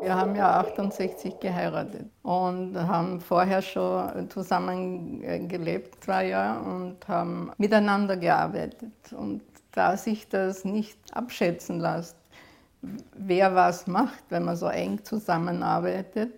Wir haben ja 68 geheiratet und haben vorher schon zusammen gelebt, zwei Jahre, und haben miteinander gearbeitet. Und da sich das nicht abschätzen lässt, wer was macht, wenn man so eng zusammenarbeitet,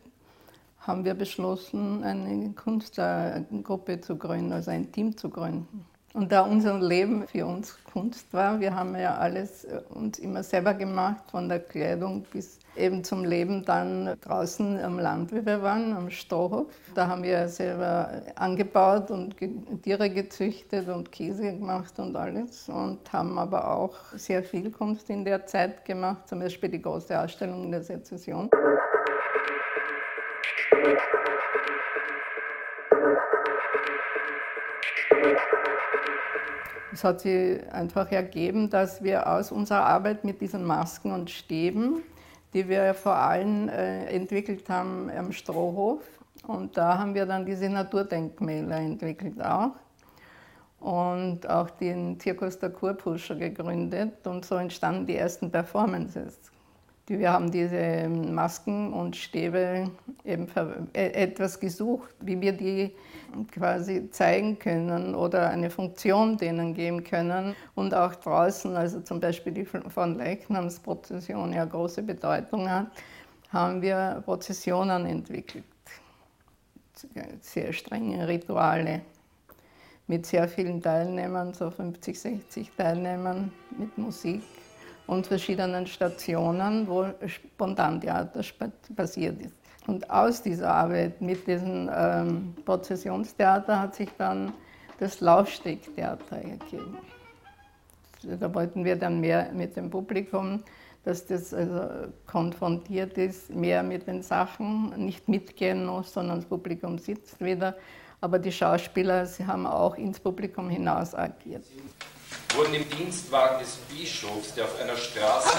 haben wir beschlossen, eine Kunstgruppe zu gründen, also ein Team zu gründen. Und da unser Leben für uns Kunst war, wir haben ja alles äh, uns immer selber gemacht, von der Kleidung bis eben zum Leben dann draußen am Land, wie wir waren, am Strohhof. Da haben wir selber angebaut und Tiere gezüchtet und Käse gemacht und alles und haben aber auch sehr viel Kunst in der Zeit gemacht, zum Beispiel die große Ausstellung der Sezession. Es hat sich einfach ergeben, dass wir aus unserer Arbeit mit diesen Masken und Stäben, die wir vor allem äh, entwickelt haben am Strohhof, und da haben wir dann diese Naturdenkmäler entwickelt auch. Und auch den Zirkus der Kurpuscher gegründet und so entstanden die ersten Performances. Wir haben diese Masken und Stäbe eben äh, etwas gesucht, wie wir die quasi zeigen können oder eine Funktion denen geben können. Und auch draußen, also zum Beispiel die von Leichnamsprozession ja große Bedeutung hat, haben wir Prozessionen entwickelt. Sehr strenge Rituale mit sehr vielen Teilnehmern, so 50, 60 Teilnehmern mit Musik und verschiedenen Stationen, wo Spontantheater passiert ist. Und aus dieser Arbeit mit diesem ähm, Prozessionstheater hat sich dann das Laufstegtheater ergeben. Da wollten wir dann mehr mit dem Publikum, dass das also konfrontiert ist, mehr mit den Sachen, nicht mitgehen muss, sondern das Publikum sitzt wieder. Aber die Schauspieler, sie haben auch ins Publikum hinaus agiert wurden im Dienstwagen des Bischofs, der auf einer Straße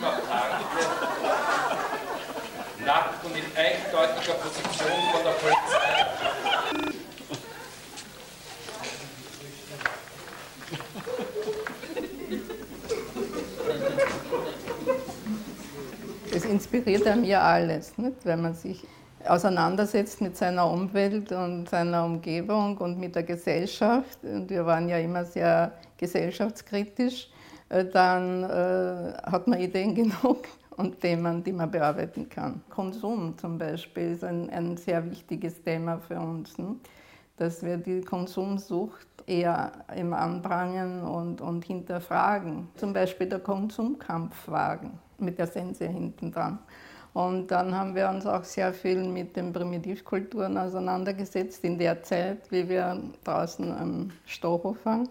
parkte, nackt und in eindeutiger Position von der Polizei. Es inspiriert einem ja alles, nicht? wenn man sich auseinandersetzt mit seiner Umwelt und seiner Umgebung und mit der Gesellschaft. Und wir waren ja immer sehr gesellschaftskritisch. Äh, dann äh, hat man Ideen genug und Themen, die man bearbeiten kann. Konsum zum Beispiel ist ein, ein sehr wichtiges Thema für uns, ne? dass wir die Konsumsucht eher im Anbrangen und, und hinterfragen. Zum Beispiel der Konsumkampfwagen mit der Sense hinten dran. Und dann haben wir uns auch sehr viel mit den Primitivkulturen auseinandergesetzt in der Zeit, wie wir draußen am Strohhof waren,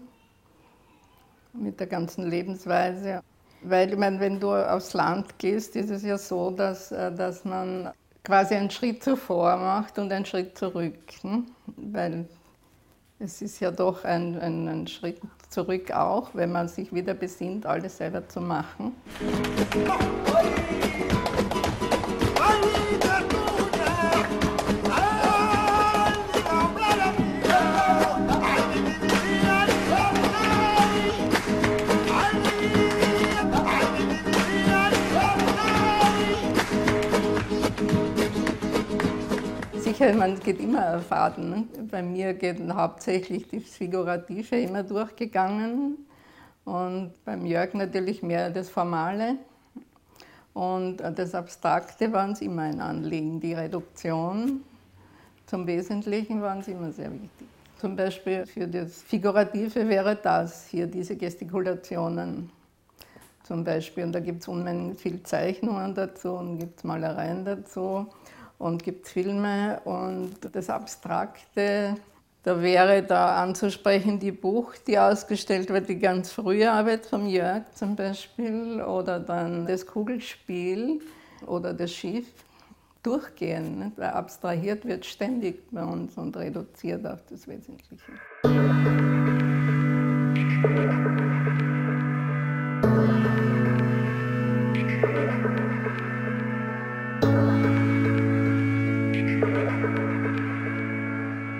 mit der ganzen Lebensweise. Weil, ich meine, wenn du aufs Land gehst, ist es ja so, dass, äh, dass man quasi einen Schritt zuvor macht und einen Schritt zurück. Ne? Weil es ist ja doch ein, ein, ein, Schritt zurück auch, wenn man sich wieder besinnt, alles selber zu machen. Sicher, man geht immer Faden. Ne? Bei mir geht hauptsächlich das Figurative immer durchgegangen und beim Jörg natürlich mehr das Formale. Und das Abstrakte waren es immer ein Anliegen. Die Reduktion zum Wesentlichen waren es immer sehr wichtig. Zum Beispiel für das Figurative wäre das hier, diese Gestikulationen zum Beispiel. Und da gibt es unheimlich viele Zeichnungen dazu und gibt es Malereien dazu und gibt Filme und das Abstrakte. Da wäre da anzusprechen die Buch, die ausgestellt wird, die ganz frühe Arbeit von Jörg zum Beispiel oder dann das Kugelspiel oder das Schiff. Durchgehen, nicht? weil abstrahiert wird ständig bei uns und reduziert auf das Wesentliche. Musik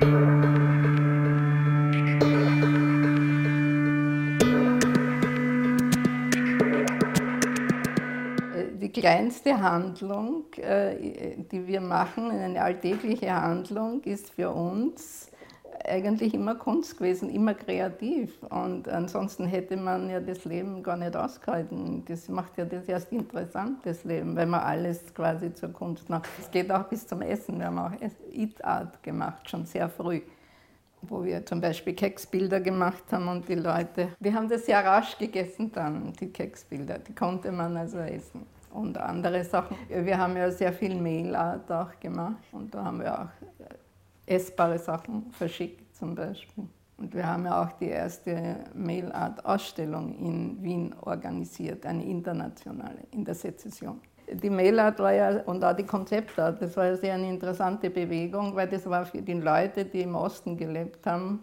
Äh, die kleinste Handlung, äh, die wir machen, eine alltägliche Handlung, ist für uns eigentlich immer Kunst gewesen, immer kreativ. Und ansonsten hätte man ja das Leben gar nicht ausgehalten. Das macht ja das erst interessant, das Leben, wenn man alles quasi zur Kunst macht. Es geht auch bis zum Essen. Wir haben auch Eat-Art gemacht, schon sehr früh wo wir zum Beispiel Keksbilder gemacht haben und die Leute, die haben das sehr rasch gegessen dann, die Keksbilder, die konnte man also essen. Und andere Sachen. Wir haben ja sehr viel Mailart auch gemacht und da haben wir auch essbare Sachen verschickt zum Beispiel. Und wir haben ja auch die erste Mailart-Ausstellung in Wien organisiert, eine internationale, in der Sezession. Die Mailart war ja, und auch die Konzeptart, das war ja sehr eine interessante Bewegung, weil das war für die Leute, die im Osten gelebt haben,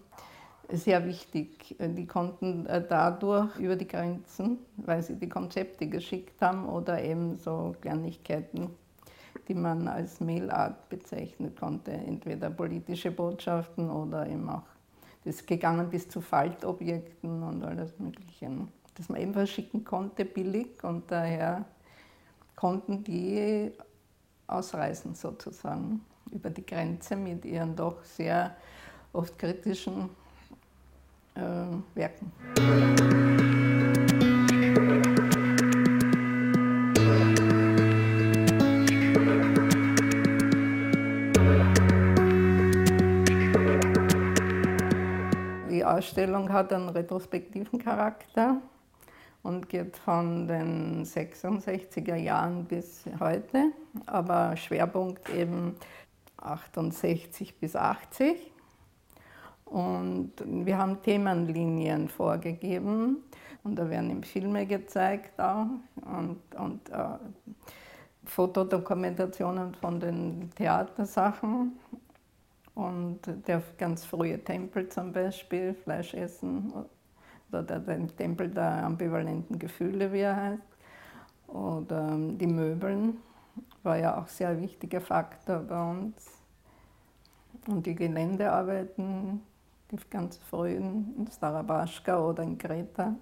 sehr wichtig. Die konnten äh, dadurch über die Grenzen, weil sie die Konzepte geschickt haben oder eben so Kleinigkeiten die man als Mailart bezeichnen konnte, entweder politische Botschaften oder eben auch das gegangen bis zu Faltobjekten und alles Mögliche, das man eben verschicken konnte, billig und daher konnten die ausreisen sozusagen über die Grenze mit ihren doch sehr oft kritischen äh, Werken. Ausstellung hat einen retrospektiven Charakter und geht von den 66er Jahren bis heute, aber Schwerpunkt eben 68 bis 80. Und wir haben Themenlinien vorgegeben und da werden eben Filme gezeigt auch und, und äh, Fotodokumentationen von den Theatersachen und der ganz frühe Tempel zum Beispiel, Fleisch essen, oder der Tempel der ambivalenten Gefühle, wie er heißt. Oder ähm, die Möbeln war ja auch sehr wichtiger Faktor bei uns. Und die Geländearbeiten, die ganz frühen in Starabaschka oder in Kreta.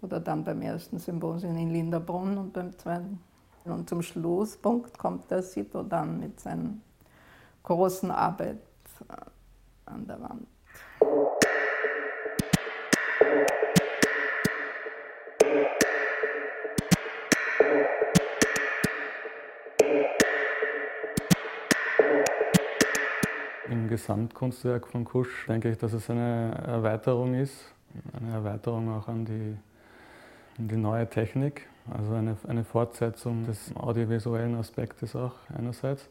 Oder dann beim ersten Symposium in Linderbrunn und beim zweiten. Und zum Schlusspunkt kommt der Sito dann mit seinen großen Arbeit äh, an der Wand. Im Gesamtkunstwerk von Kusch denke ich, dass es eine Erweiterung ist, eine Erweiterung auch an die, an die neue Technik, also eine, eine Fortsetzung des audiovisuellen Aspektes auch einerseits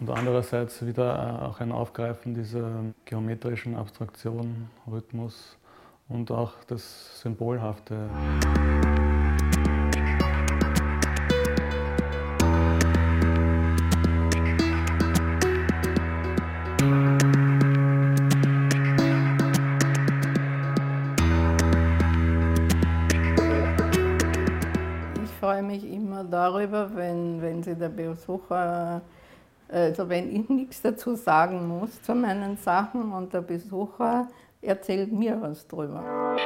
und andererseits wieder äh, auch ein Aufgreifen dieser geometrischen Abstraktion, Rhythmus und auch das Symbolhafte. Ich freue mich immer darüber, wenn, wenn Sie der Besucher also wenn ich nichts dazu sagen muss zu meinen Sachen und der Besucher erzählt mir was drüber.